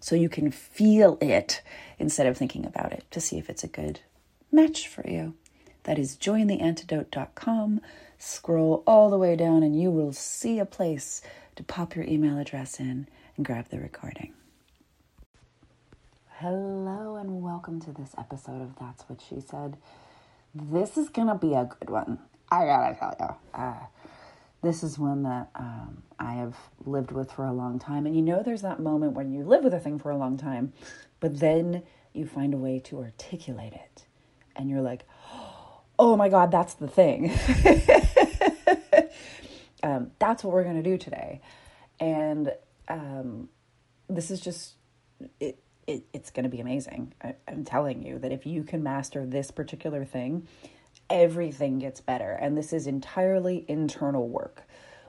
so you can feel it instead of thinking about it to see if it's a good match for you. That is jointheantidote.com. Scroll all the way down and you will see a place to pop your email address in and grab the recording. Hello and welcome to this episode of That's What She Said. This is to be a good one. I gotta tell you. Uh, this is one that um, I have lived with for a long time. And you know, there's that moment when you live with a thing for a long time, but then you find a way to articulate it. And you're like, oh my God, that's the thing. um, that's what we're going to do today. And um, this is just, it, it it's going to be amazing. I, I'm telling you that if you can master this particular thing, everything gets better. And this is entirely internal work,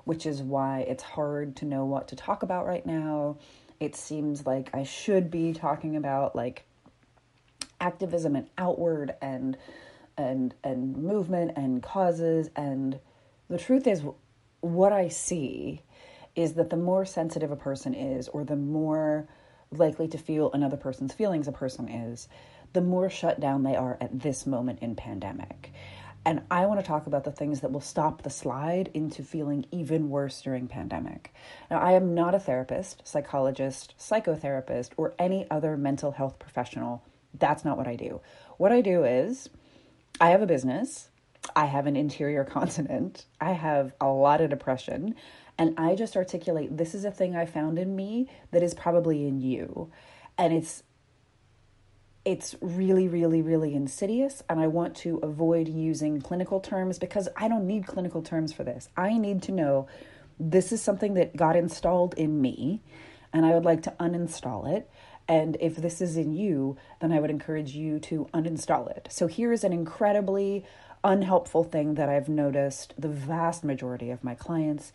which is why it's hard to know what to talk about right now. It seems like I should be talking about like activism and outward and and and movement and causes and the truth is what I see is that the more sensitive a person is or the more likely to feel another person's feelings a person is, the more shut down they are at this moment in pandemic. And I want to talk about the things that will stop the slide into feeling even worse during pandemic. Now, I am not a therapist, psychologist, psychotherapist, or any other mental health professional. That's not what I do. What I do is I have a business, I have an interior continent, I have a lot of depression, and I just articulate this is a thing I found in me that is probably in you. And it's it's really, really, really insidious. And I want to avoid using clinical terms because I don't need clinical terms for this. I need to know this is something that got installed in me, and I would like to uninstall it. And if this is in you, then I would encourage you to uninstall it. So here is an incredibly unhelpful thing that I've noticed the vast majority of my clients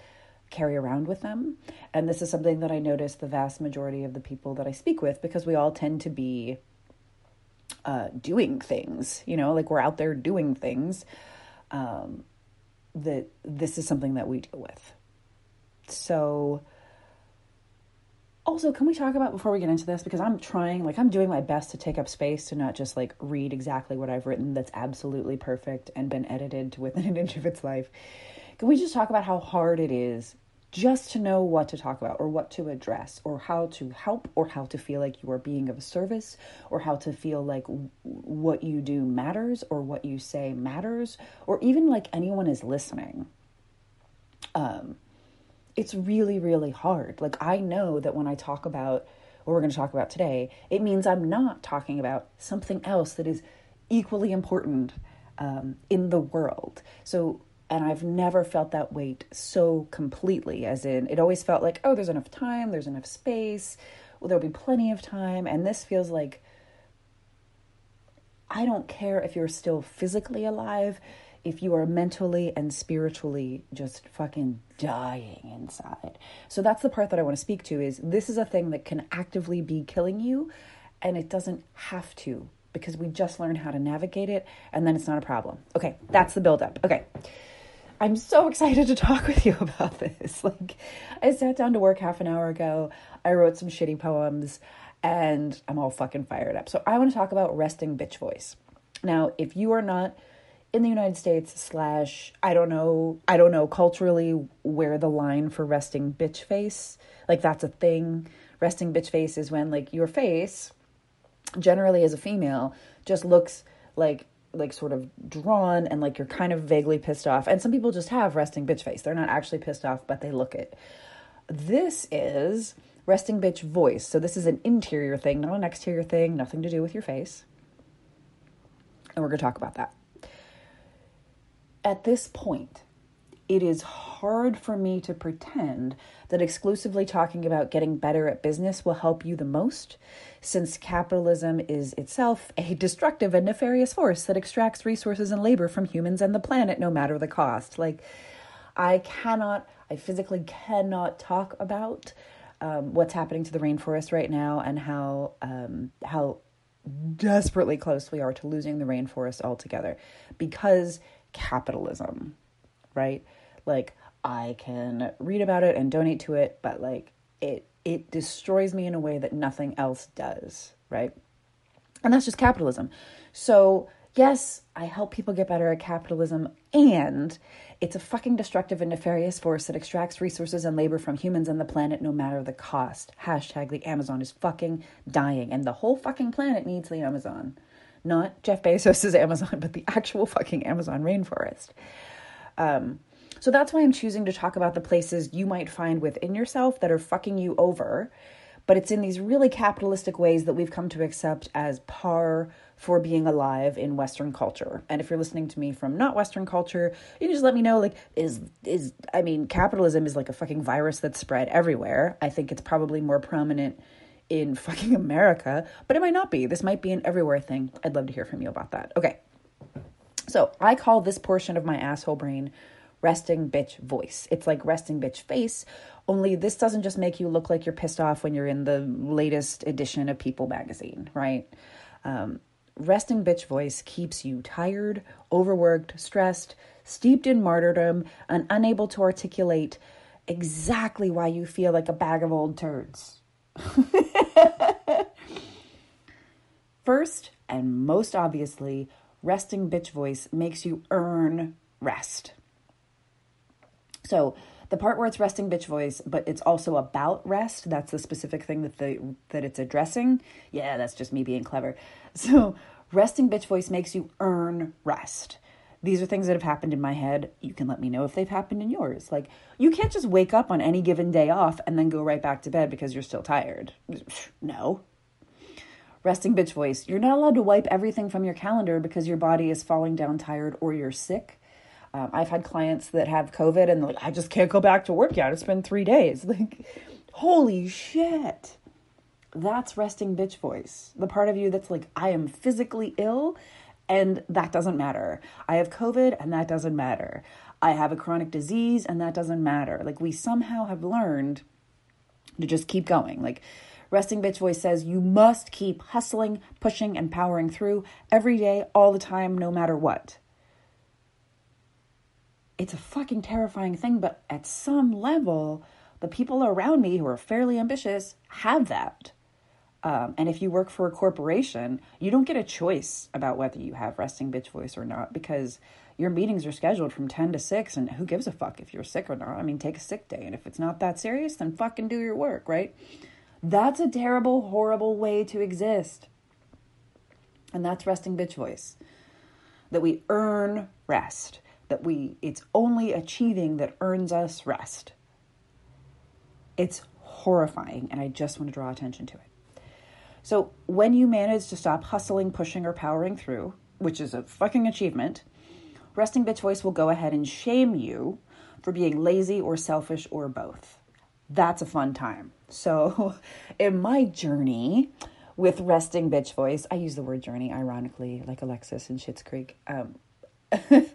carry around with them. And this is something that I notice the vast majority of the people that I speak with because we all tend to be uh, doing things, you know, like we're out there doing things, um, that this is something that we deal with. So, also, can we talk about before we get into this? Because I'm trying, like, I'm doing my best to take up space to not just like read exactly what I've written that's absolutely perfect and been edited to within an inch of its life. Can we just talk about how hard it is just to know what to talk about or what to address or how to help or how to feel like you are being of service or how to feel like what you do matters or what you say matters or even like anyone is listening. Um it's really really hard. Like i know that when i talk about what we're going to talk about today it means i'm not talking about something else that is equally important um, in the world. So and I've never felt that weight so completely, as in, it always felt like, oh, there's enough time, there's enough space, well, there'll be plenty of time. And this feels like, I don't care if you're still physically alive, if you are mentally and spiritually just fucking dying inside. So that's the part that I want to speak to is this is a thing that can actively be killing you and it doesn't have to because we just learn how to navigate it and then it's not a problem. Okay, that's the buildup. Okay. I'm so excited to talk with you about this. Like, I sat down to work half an hour ago. I wrote some shitty poems and I'm all fucking fired up. So, I want to talk about resting bitch voice. Now, if you are not in the United States, slash, I don't know, I don't know culturally where the line for resting bitch face, like, that's a thing. Resting bitch face is when, like, your face, generally as a female, just looks like like sort of drawn and like you're kind of vaguely pissed off. And some people just have resting bitch face. They're not actually pissed off, but they look it. This is resting bitch voice. So this is an interior thing, not an exterior thing, nothing to do with your face. And we're going to talk about that. At this point, it is hard for me to pretend that exclusively talking about getting better at business will help you the most, since capitalism is itself a destructive and nefarious force that extracts resources and labor from humans and the planet no matter the cost. Like, I cannot, I physically cannot talk about um, what's happening to the rainforest right now and how um, how desperately close we are to losing the rainforest altogether because capitalism, right? Like I can read about it and donate to it, but like it it destroys me in a way that nothing else does, right? And that's just capitalism. So, yes, I help people get better at capitalism and it's a fucking destructive and nefarious force that extracts resources and labor from humans and the planet no matter the cost. Hashtag the Amazon is fucking dying and the whole fucking planet needs the Amazon. Not Jeff Bezos' Amazon, but the actual fucking Amazon rainforest. Um, so that's why I'm choosing to talk about the places you might find within yourself that are fucking you over. But it's in these really capitalistic ways that we've come to accept as par for being alive in Western culture. And if you're listening to me from not Western culture, you just let me know like is is I mean capitalism is like a fucking virus that's spread everywhere. I think it's probably more prominent in fucking America, but it might not be. This might be an everywhere thing. I'd love to hear from you about that. Okay. So I call this portion of my asshole brain resting bitch voice. It's like resting bitch face, only this doesn't just make you look like you're pissed off when you're in the latest edition of People magazine, right? Um, resting bitch voice keeps you tired, overworked, stressed, steeped in martyrdom, and unable to articulate exactly why you feel like a bag of old turds. First, and most obviously, resting bitch voice makes you earn rest. So the part where it's resting bitch voice, but it's also about rest. That's the specific thing that the that it's addressing. Yeah, that's just me being clever. So resting bitch voice makes you earn rest. These are things that have happened in my head. You can let me know if they've happened in yours. Like you can't just wake up on any given day off and then go right back to bed because you're still tired. No. Resting bitch voice. You're not allowed to wipe everything from your calendar because your body is falling down tired or you're sick um, I've had clients that have COVID and like, I just can't go back to work yet. It's been three days. Like, holy shit. That's resting bitch voice. The part of you that's like, I am physically ill and that doesn't matter. I have COVID and that doesn't matter. I have a chronic disease and that doesn't matter. Like, we somehow have learned to just keep going. Like, Resting Bitch Voice says you must keep hustling, pushing, and powering through every day, all the time, no matter what it's a fucking terrifying thing, but at some level, the people around me who are fairly ambitious have that. Um, and if you work for a corporation, you don't get a choice about whether you have resting bitch voice or not because your meetings are scheduled from 10 to 6 and who gives a fuck if you're sick or not? I mean, take a sick day. And if it's not that serious, then fucking do your work, right? That's a terrible, horrible way to exist. And that's resting bitch voice. That we earn rest that we it's only achieving that earns us rest. It's horrifying and I just want to draw attention to it. So, when you manage to stop hustling, pushing or powering through, which is a fucking achievement, resting bitch voice will go ahead and shame you for being lazy or selfish or both. That's a fun time. So, in my journey, with resting bitch voice. I use the word journey ironically, like Alexis in Schitt's Creek. Um,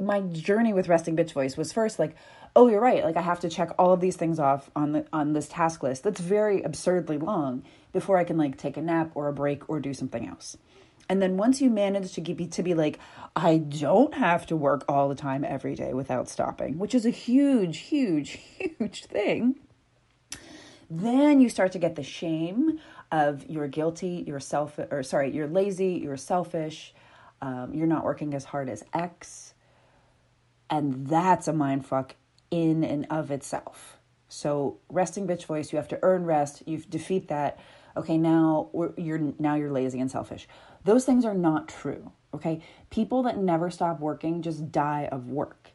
my journey with resting bitch voice was first like oh you're right like i have to check all of these things off on the on this task list that's very absurdly long before i can like take a nap or a break or do something else and then once you manage to be to be like i don't have to work all the time every day without stopping which is a huge huge huge thing then you start to get the shame of you're guilty you're self or sorry you're lazy you're selfish um, you're not working as hard as x and that's a mind fuck in and of itself. So resting bitch voice, you have to earn rest. You defeat that. Okay, now you're now you're lazy and selfish. Those things are not true, okay? People that never stop working just die of work.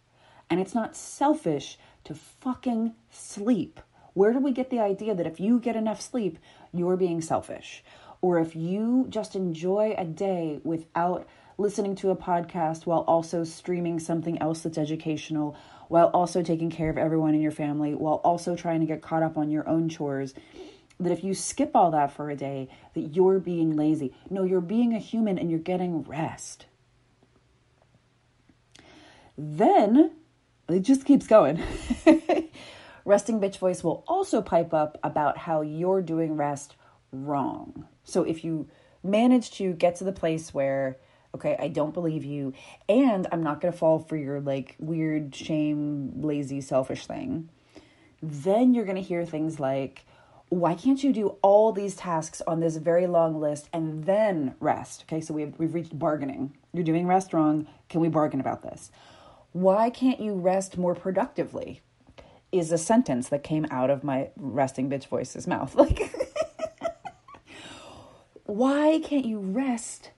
And it's not selfish to fucking sleep. Where do we get the idea that if you get enough sleep, you're being selfish? Or if you just enjoy a day without listening to a podcast while also streaming something else that's educational, while also taking care of everyone in your family, while also trying to get caught up on your own chores, that if you skip all that for a day, that you're being lazy. No, you're being a human and you're getting rest. Then it just keeps going. Resting bitch voice will also pipe up about how you're doing rest wrong. So if you manage to get to the place where okay, I don't believe you and I'm not going to fall for your like weird shame, lazy, selfish thing. Then you're going to hear things like why can't you do all these tasks on this very long list and then rest? Okay, so we've, we've reached bargaining. You're doing rest wrong. Can we bargain about this? Why can't you rest more productively? Is a sentence that came out of my resting bitch voice's mouth. Like, why can't you rest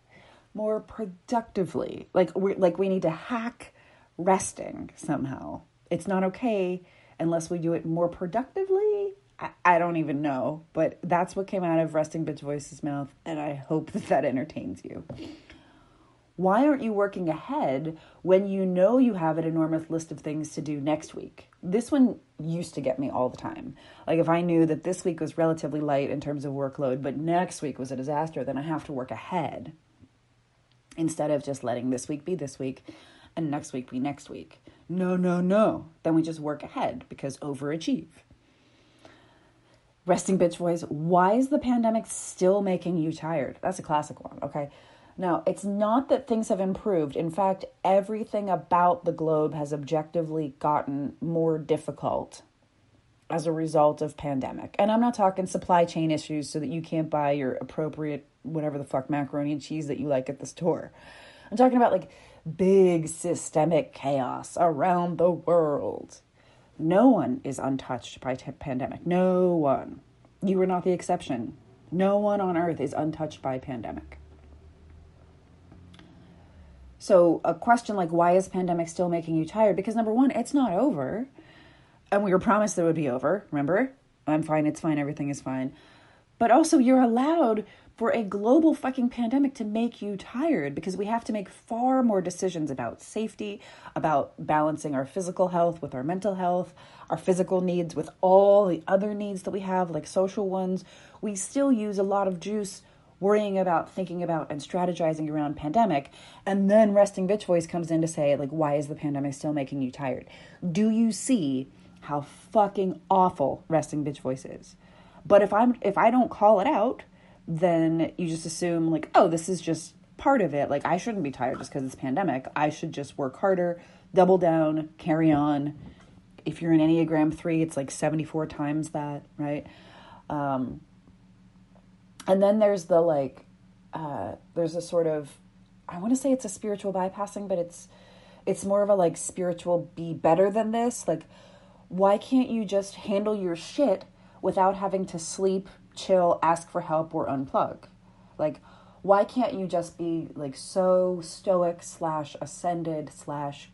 more productively? Like, we're like we need to hack resting somehow. It's not okay unless we do it more productively. I, don't even know, but that's what came out of resting bitch voice's mouth, and I hope that that entertains you. Why aren't you working ahead when you know you have an enormous list of things to do next week? This one used to get me all the time. Like if I knew that this week was relatively light in terms of workload, but next week was a disaster, then I have to work ahead instead of just letting this week be this week and next week be next week. No, no, no. Then we just work ahead because overachieve. Resting bitch voice, why is the pandemic still making you tired? That's a classic one, okay? Now, it's not that things have improved. In fact, everything about the globe has objectively gotten more difficult as a result of pandemic. And I'm not talking supply chain issues so that you can't buy your appropriate whatever the fuck macaroni and cheese that you like at the store. I'm talking about like big systemic chaos around the world. No one is untouched by t- pandemic. No one. You are not the exception. No one on earth is untouched by pandemic. So, a question like, why is pandemic still making you tired? Because number one, it's not over. And we were promised that it would be over, remember? I'm fine, it's fine, everything is fine. But also, you're allowed for a global fucking pandemic to make you tired because we have to make far more decisions about safety, about balancing our physical health with our mental health, our physical needs with all the other needs that we have, like social ones. We still use a lot of juice worrying about, thinking about, and strategizing around pandemic. And then resting bitch voice comes in to say, like, why is the pandemic still making you tired? Do you see how fucking awful resting bitch voice is? But if I'm if I don't call it out, then you just assume like, oh, this is just part of it. Like I shouldn't be tired just because it's pandemic. I should just work harder, double down, carry on. If you're in Enneagram 3, it's like 74 times that, right? Um, and then there's the like uh, there's a sort of i want to say it's a spiritual bypassing but it's it's more of a like spiritual be better than this like why can't you just handle your shit without having to sleep chill ask for help or unplug like why can't you just be like so stoic slash ascended slash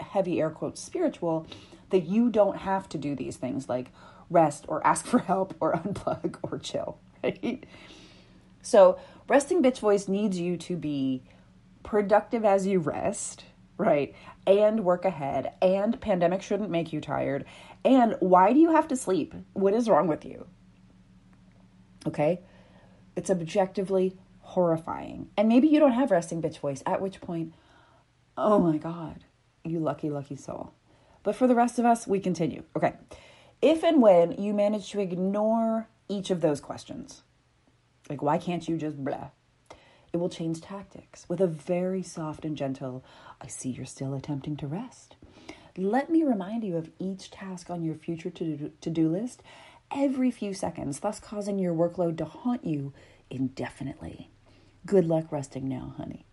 heavy air quotes spiritual that you don't have to do these things like rest or ask for help or unplug or chill right? So, resting bitch voice needs you to be productive as you rest, right? And work ahead. And pandemic shouldn't make you tired. And why do you have to sleep? What is wrong with you? Okay? It's objectively horrifying. And maybe you don't have resting bitch voice, at which point, oh my God, you lucky, lucky soul. But for the rest of us, we continue. Okay. If and when you manage to ignore each of those questions. Like, why can't you just blah? It will change tactics with a very soft and gentle, I see you're still attempting to rest. Let me remind you of each task on your future to do list every few seconds, thus causing your workload to haunt you indefinitely. Good luck resting now, honey.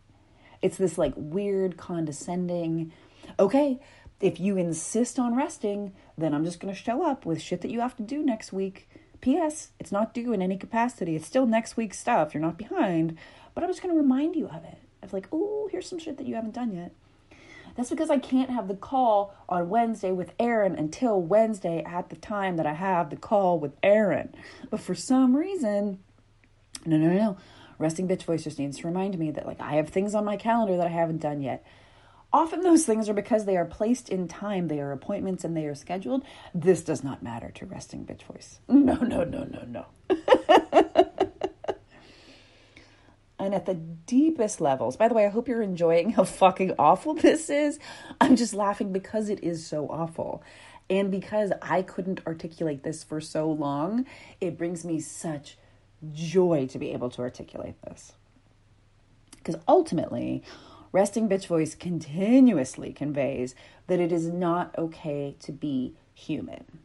It's this like weird, condescending, okay, if you insist on resting, then I'm just going to show up with shit that you have to do next week P.S. It's not due in any capacity. It's still next week's stuff. You're not behind, but I'm just going to remind you of it. Of like, oh, here's some shit that you haven't done yet. That's because I can't have the call on Wednesday with Aaron until Wednesday at the time that I have the call with Aaron. But for some reason, no, no, no. Resting bitch voice just needs to remind me that like I have things on my calendar that I haven't done yet. Often those things are because they are placed in time, they are appointments and they are scheduled. This does not matter to resting bitch voice. No, no, no, no, no. and at the deepest levels, by the way, I hope you're enjoying how fucking awful this is. I'm just laughing because it is so awful. And because I couldn't articulate this for so long, it brings me such joy to be able to articulate this. Because ultimately, Resting Bitch Voice continuously conveys that it is not okay to be human.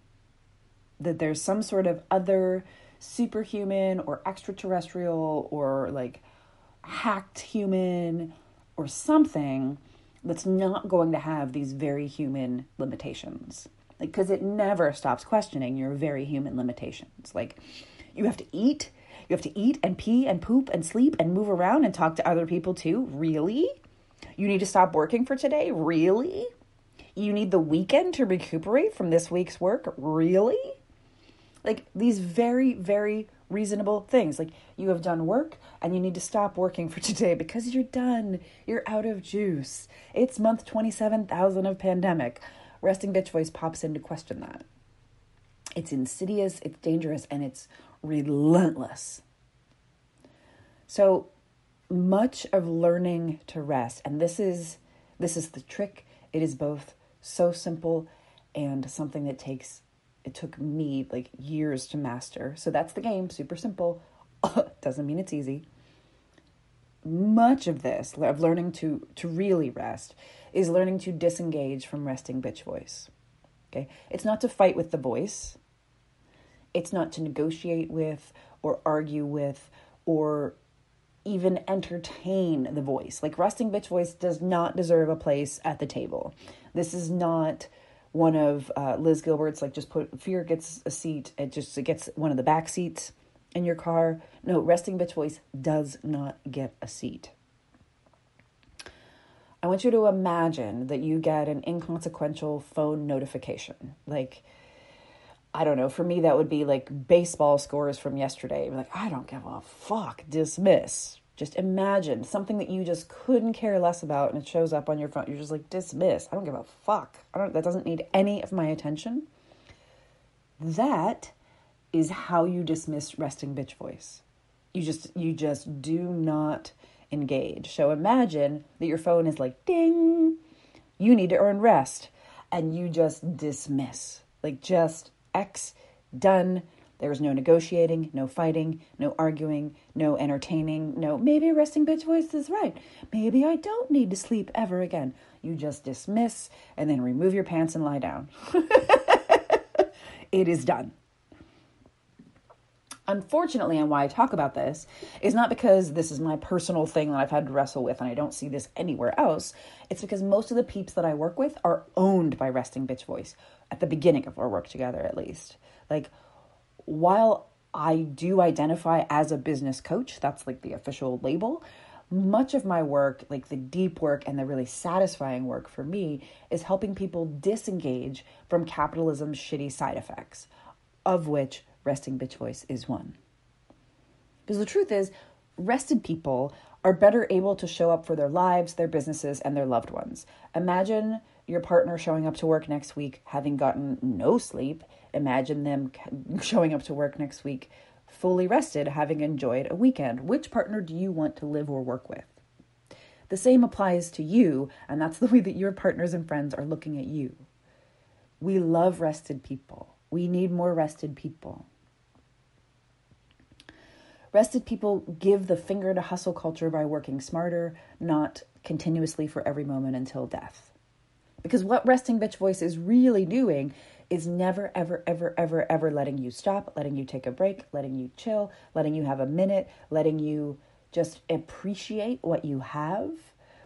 That there's some sort of other superhuman or extraterrestrial or like hacked human or something that's not going to have these very human limitations. Like, because it never stops questioning your very human limitations. Like, you have to eat, you have to eat and pee and poop and sleep and move around and talk to other people too. Really? You need to stop working for today? Really? You need the weekend to recuperate from this week's work? Really? Like these very, very reasonable things. Like you have done work and you need to stop working for today because you're done. You're out of juice. It's month 27,000 of pandemic. Resting bitch voice pops in to question that. It's insidious, it's dangerous, and it's relentless. So much of learning to rest and this is this is the trick it is both so simple and something that takes it took me like years to master so that's the game super simple doesn't mean it's easy much of this of learning to to really rest is learning to disengage from resting bitch voice okay it's not to fight with the voice it's not to negotiate with or argue with or even entertain the voice. Like resting bitch voice does not deserve a place at the table. This is not one of uh, Liz Gilbert's like just put fear gets a seat. It just it gets one of the back seats in your car. No, resting bitch voice does not get a seat. I want you to imagine that you get an inconsequential phone notification. Like, I don't know, for me, that would be like baseball scores from yesterday. Like, I don't give a fuck, dismiss. Just imagine something that you just couldn't care less about and it shows up on your phone. You're just like, dismiss. I don't give a fuck. I don't, that doesn't need any of my attention. That is how you dismiss resting bitch voice. You just, you just do not engage. So imagine that your phone is like, ding, you need to earn rest. And you just dismiss. Like, just X, done there was no negotiating, no fighting, no arguing, no entertaining, no maybe resting bitch voice is right. Maybe I don't need to sleep ever again. You just dismiss and then remove your pants and lie down. it is done. Unfortunately, and why I talk about this is not because this is my personal thing that I've had to wrestle with and I don't see this anywhere else. It's because most of the peeps that I work with are owned by Resting Bitch Voice at the beginning of our work together, at least. Like, while I do identify as a business coach, that's like the official label, much of my work, like the deep work and the really satisfying work for me, is helping people disengage from capitalism's shitty side effects, of which resting bitch voice is one. Because the truth is, rested people are better able to show up for their lives, their businesses, and their loved ones. Imagine your partner showing up to work next week having gotten no sleep Imagine them showing up to work next week fully rested, having enjoyed a weekend. Which partner do you want to live or work with? The same applies to you, and that's the way that your partners and friends are looking at you. We love rested people. We need more rested people. Rested people give the finger to hustle culture by working smarter, not continuously for every moment until death. Because what resting bitch voice is really doing is never, ever, ever, ever, ever letting you stop, letting you take a break, letting you chill, letting you have a minute, letting you just appreciate what you have.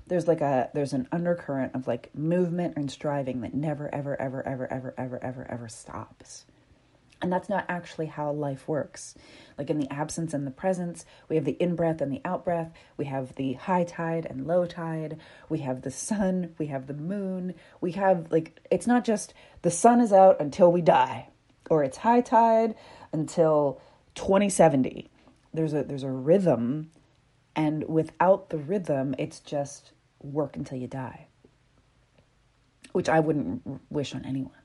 There's like a there's an undercurrent of like movement and striving that never, ever, ever, ever, ever, ever, ever, ever stops. And that's not actually how life works. Like in the absence and the presence, we have the in breath and the out breath. We have the high tide and low tide. We have the sun. We have the moon. We have, like, it's not just the sun is out until we die, or it's high tide until 2070. There's a, there's a rhythm. And without the rhythm, it's just work until you die, which I wouldn't wish on anyone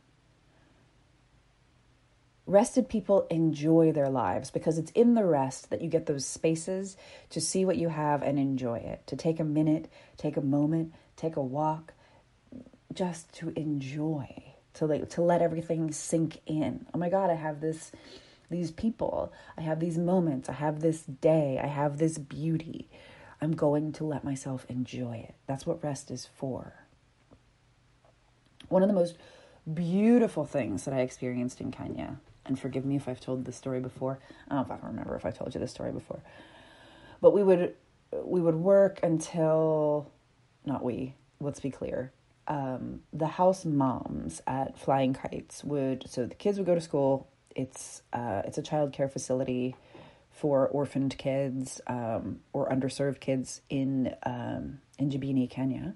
rested people enjoy their lives because it's in the rest that you get those spaces to see what you have and enjoy it, to take a minute, take a moment, take a walk, just to enjoy, to like to let everything sink in. Oh my god, I have this these people, I have these moments, I have this day, I have this beauty. I'm going to let myself enjoy it. That's what rest is for. One of the most beautiful things that I experienced in Kenya and forgive me if I've told this story before. I don't know if I remember if I told you this story before. But we would we would work until not we, let's be clear. Um, the house moms at Flying Kites would so the kids would go to school. It's uh, it's a child care facility for orphaned kids um, or underserved kids in um, in Njabini, Kenya.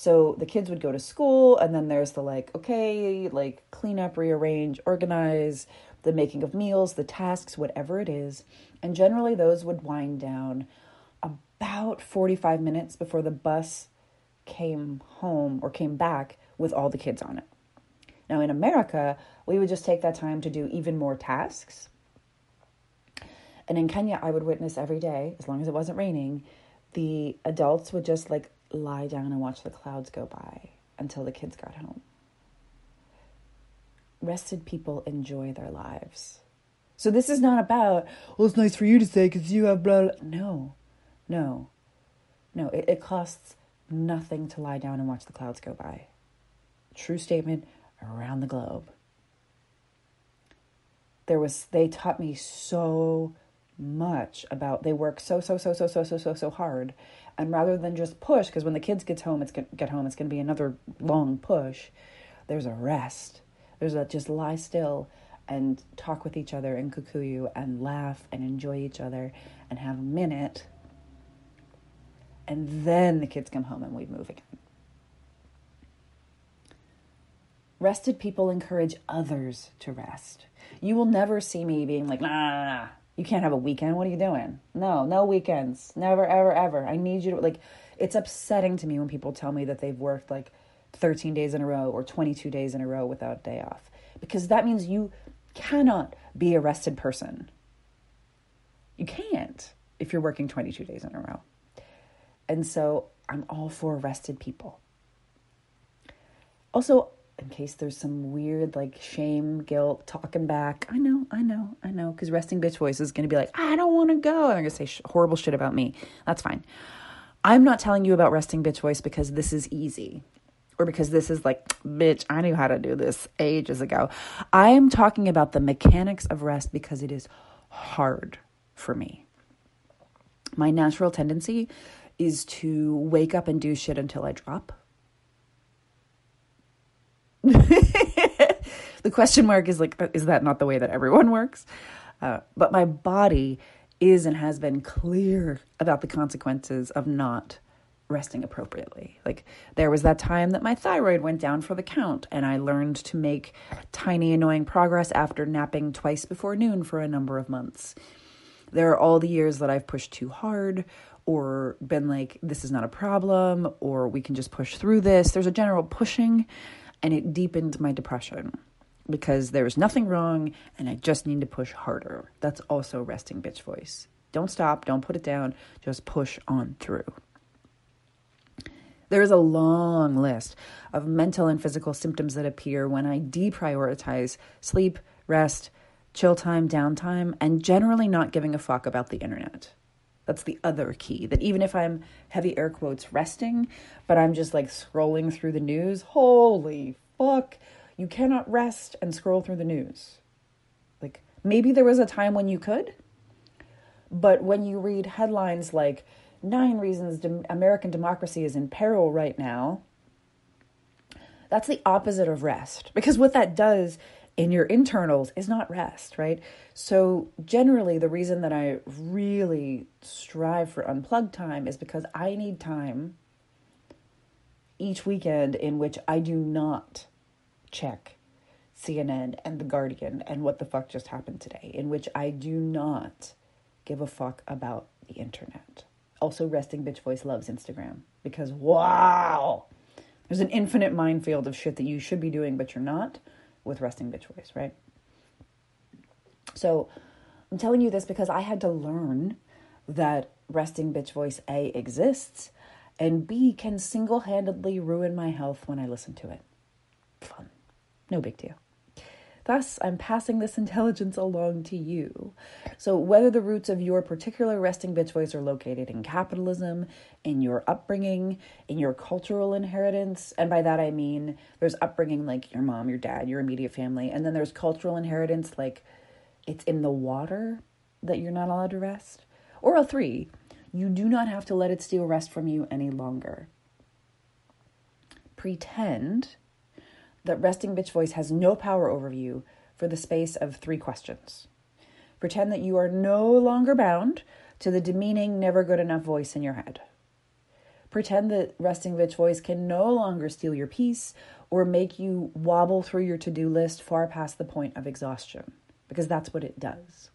So the kids would go to school, and then there's the like, okay, like clean up, rearrange, organize, the making of meals, the tasks, whatever it is. And generally, those would wind down about 45 minutes before the bus came home or came back with all the kids on it. Now, in America, we would just take that time to do even more tasks. And in Kenya, I would witness every day, as long as it wasn't raining, the adults would just like lie down and watch the clouds go by until the kids got home. Rested people enjoy their lives. So this is not about, well, it's nice for you to say because you have blah, blah. No, no, no. It, it costs nothing to lie down and watch the clouds go by. True statement around the globe. There was, they taught me so much about, they work so, so, so, so, so, so, so, so hard and rather than just push because when the kids get home it's gonna get home it's going to be another long push there's a rest. There's a just lie still and talk with each other and kikuyu and laugh and enjoy each other and have a minute. And then the kids come home and we move again. Rested people encourage others to rest. You will never see me being like nah, nah, nah you can't have a weekend. What are you doing? No, no weekends. Never, ever, ever. I need you to, like, it's upsetting to me when people tell me that they've worked like 13 days in a row or 22 days in a row without a day off. Because that means you cannot be a rested person. You can't if you're working 22 days in a row. And so I'm all for rested people. Also, in case there's some weird like shame, guilt, talking back. I know, I know, I know, because resting bitch voice is going to be like, I don't want to go. And they're going to say sh- horrible shit about me. That's fine. I'm not telling you about resting bitch voice because this is easy or because this is like, bitch, I knew how to do this ages ago. I am talking about the mechanics of rest because it is hard for me. My natural tendency is to wake up and do shit until I drop the question mark is like, is that not the way that everyone works? Uh, but my body is and has been clear about the consequences of not resting appropriately. Like there was that time that my thyroid went down for the count and I learned to make tiny annoying progress after napping twice before noon for a number of months. There are all the years that I've pushed too hard or been like this is not a problem or we can just push through this. There's a general pushing and it deepened my depression because there was nothing wrong and I just need to push harder. That's also resting bitch voice. Don't stop, don't put it down, just push on through. There is a long list of mental and physical symptoms that appear when I deprioritize sleep, rest, chill time, downtime, and generally not giving a fuck about the internet. That's the other key. That even if I'm heavy air quotes resting, but I'm just like scrolling through the news, holy fuck, you cannot rest and scroll through the news. Like maybe there was a time when you could, but when you read headlines like nine reasons American democracy is in peril right now, that's the opposite of rest. Because what that does in your internals is not rest, right? So, generally, the reason that I really strive for unplugged time is because I need time each weekend in which I do not check CNN and The Guardian and what the fuck just happened today, in which I do not give a fuck about the internet. Also, Resting Bitch Voice loves Instagram because wow, there's an infinite minefield of shit that you should be doing, but you're not with Resting Bitch Voice, right? So, I'm telling you this because I had to learn that Resting Bitch Voice A exists and B can single handedly ruin my health when I listen to it. Fun. No big deal. Thus, I'm passing this intelligence along to you. So, whether the roots of your particular resting bitch voice are located in capitalism, in your upbringing, in your cultural inheritance, and by that I mean there's upbringing like your mom, your dad, your immediate family, and then there's cultural inheritance like it's in the water that you're not allowed to rest. Or a three, you do not have to let it steal rest from you any longer. Pretend that resting bitch voice has no power over you for the space of three questions. Pretend that you are no longer bound to the demeaning, never good enough voice in your head. Pretend that resting bitch voice can no longer steal your peace or make you wobble through your to do list far past the point of exhaustion, because that's what it does.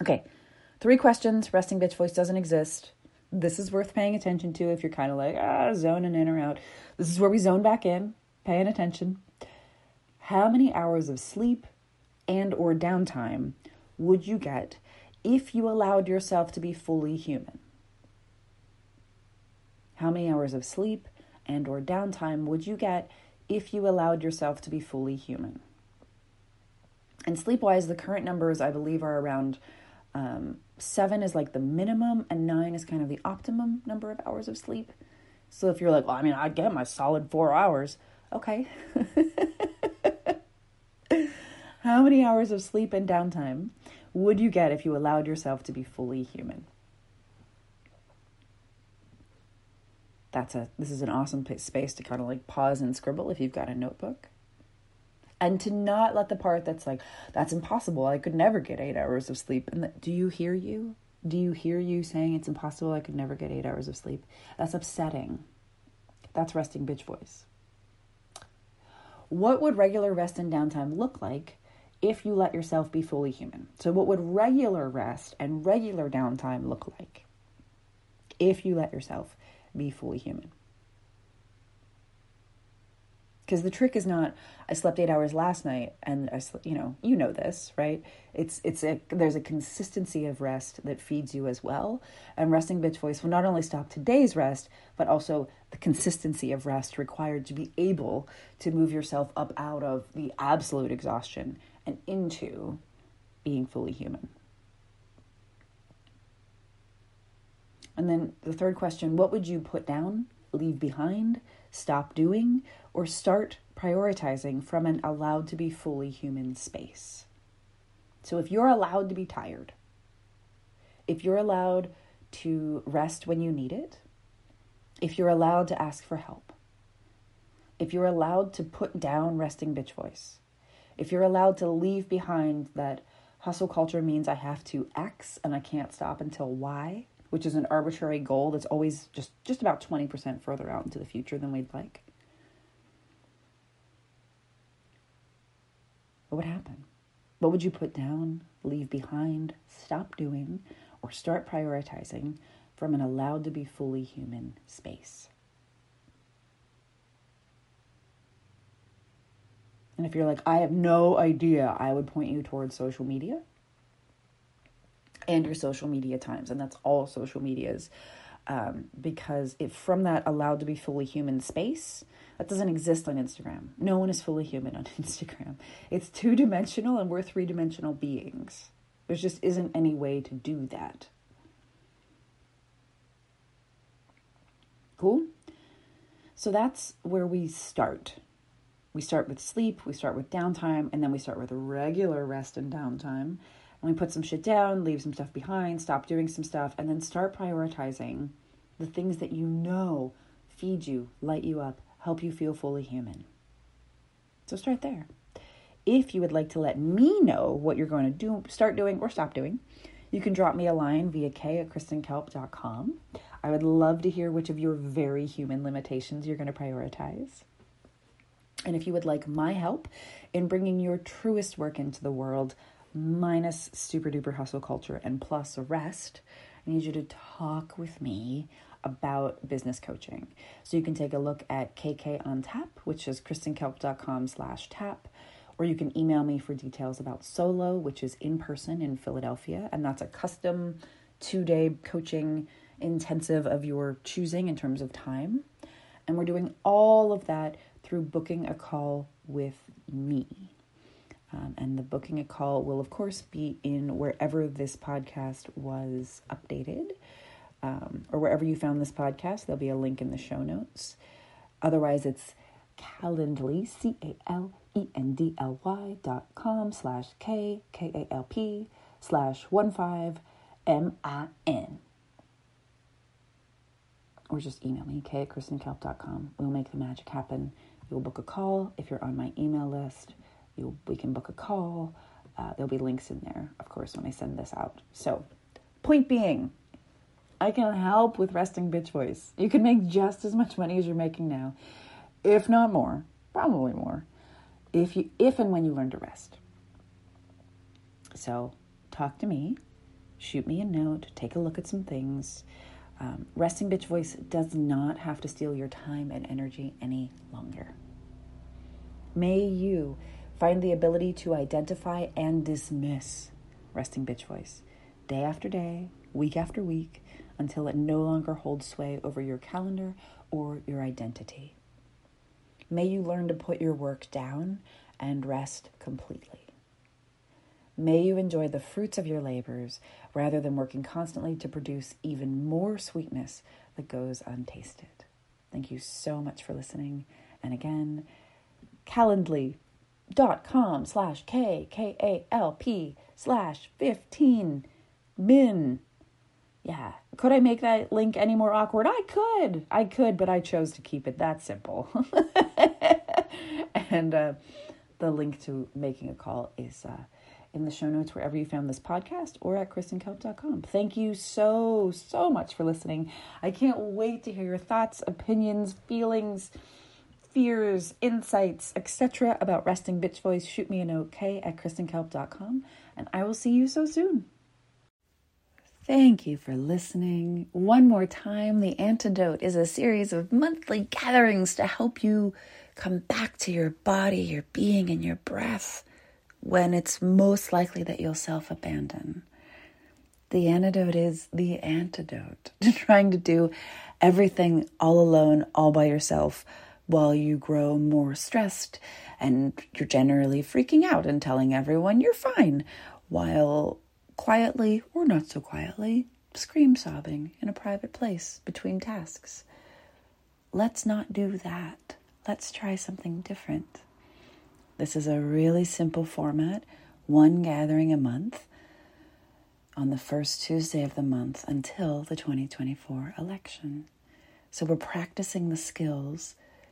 Okay, three questions. Resting bitch voice doesn't exist this is worth paying attention to if you're kind of like, ah, zoning in or out. This is where we zone back in, paying attention. How many hours of sleep and or downtime would you get if you allowed yourself to be fully human? How many hours of sleep and or downtime would you get if you allowed yourself to be fully human? And sleep wise, the current numbers I believe are around um, seven is like the minimum, and nine is kind of the optimum number of hours of sleep. So if you're like, well, I mean, I get my solid four hours, okay. How many hours of sleep and downtime would you get if you allowed yourself to be fully human? That's a this is an awesome space to kind of like pause and scribble if you've got a notebook and to not let the part that's like that's impossible. I could never get eight hours of sleep. And the, do you hear you? Do you hear you saying it's impossible? I could never get eight hours of sleep. That's upsetting. That's resting bitch voice. What would regular rest and downtime look like if you let yourself be fully human? So what would regular rest and regular downtime look like if you let yourself be fully human because the trick is not i slept eight hours last night and i you know you know this right? It's it's a there's a consistency of rest that feeds you as well. And resting bitch voice will not only stop today's rest but also the consistency of rest required to be able to move yourself up out of the absolute exhaustion and into being fully human. And then the third question what would you put down leave behind stop doing, or start prioritizing from an allowed to be fully human space. So if you're allowed to be tired, if you're allowed to rest when you need it, if you're allowed to ask for help, if you're allowed to put down resting bitch voice, if you're allowed to leave behind that hustle culture means I have to X and I can't stop until Y, which is an arbitrary goal that's always just just about 20% further out into the future than we'd like. What would happen? What would you put down, leave behind, stop doing, or start prioritizing from an allowed to be fully human space? And if you're like, I have no idea, I would point you towards social media and your social media times. And that's all social medias. Um, because if from that allowed to be fully human space, that doesn't exist on Instagram. No one is fully human on Instagram. It's two dimensional and we're three dimensional beings. There just isn't any way to do that. Cool? So that's where we start. We start with sleep, we start with downtime, and then we start with regular rest and downtime and we put some shit down, leave some stuff behind, stop doing some stuff, and then start prioritizing the things that you know feed you, light you up, help you feel fully human. So start there. If you would like to let me know what you're going to do, start doing, or stop doing, you can drop me a line via k at kristenkalp.com. I would love to hear which of your very human limitations you're going to prioritize. And if you would like my help in bringing your truest work into the world, minus super duper hustle culture and plus rest, I need you to talk with me about business coaching. So you can take a look at KK on tap, which is kristenkalp.com slash tap, or you can email me for details about solo, which is in person in Philadelphia, and that's a custom two-day coaching intensive of your choosing in terms of time. And we're doing all of that through booking a call with me. Um, and the booking a call will, of course, be in wherever this podcast was updated um, or wherever you found this podcast. There'll be a link in the show notes. Otherwise, it's Calendly, C A L E N D L Y dot com slash K K A L P slash 1 5 M I N. Or just email me, k at kristenkalp.com. We'll make the magic happen. You'll book a call if you're on my email list you we can book a call. Uh, there'll be links in there, of course, when I send this out. So, point being, I can help with resting bitch voice. You can make just as much money as you're making now, if not more, probably more, if you if and when you learn to rest. So, talk to me, shoot me a note, take a look at some things. Um, resting bitch voice does not have to steal your time and energy any longer. May you Find the ability to identify and dismiss resting bitch voice day after day, week after week, until it no longer holds sway over your calendar or your identity. May you learn to put your work down and rest completely. May you enjoy the fruits of your labors rather than working constantly to produce even more sweetness that goes untasted. Thank you so much for listening. And again, Calendly dot com slash K K A L P slash 15 min. Yeah. Could I make that link any more awkward? I could. I could, but I chose to keep it that simple. and uh, the link to making a call is uh, in the show notes wherever you found this podcast or at kristenkalp.com. Thank you so, so much for listening. I can't wait to hear your thoughts, opinions, feelings fears, insights, etc. about resting bitch voice, shoot me a note, k at kristenkalp.com, and I will see you so soon. Thank you for listening. One more time, The Antidote is a series of monthly gatherings to help you come back to your body, your being, and your breath when it's most likely that you'll self abandon. The antidote is the antidote to trying to do everything all alone, all by yourself while you grow more stressed and you're generally freaking out and telling everyone you're fine, while quietly or not so quietly scream sobbing in a private place between tasks. Let's not do that. Let's try something different. This is a really simple format, one gathering a month on the first Tuesday of the month until the 2024 election. So we're practicing the skills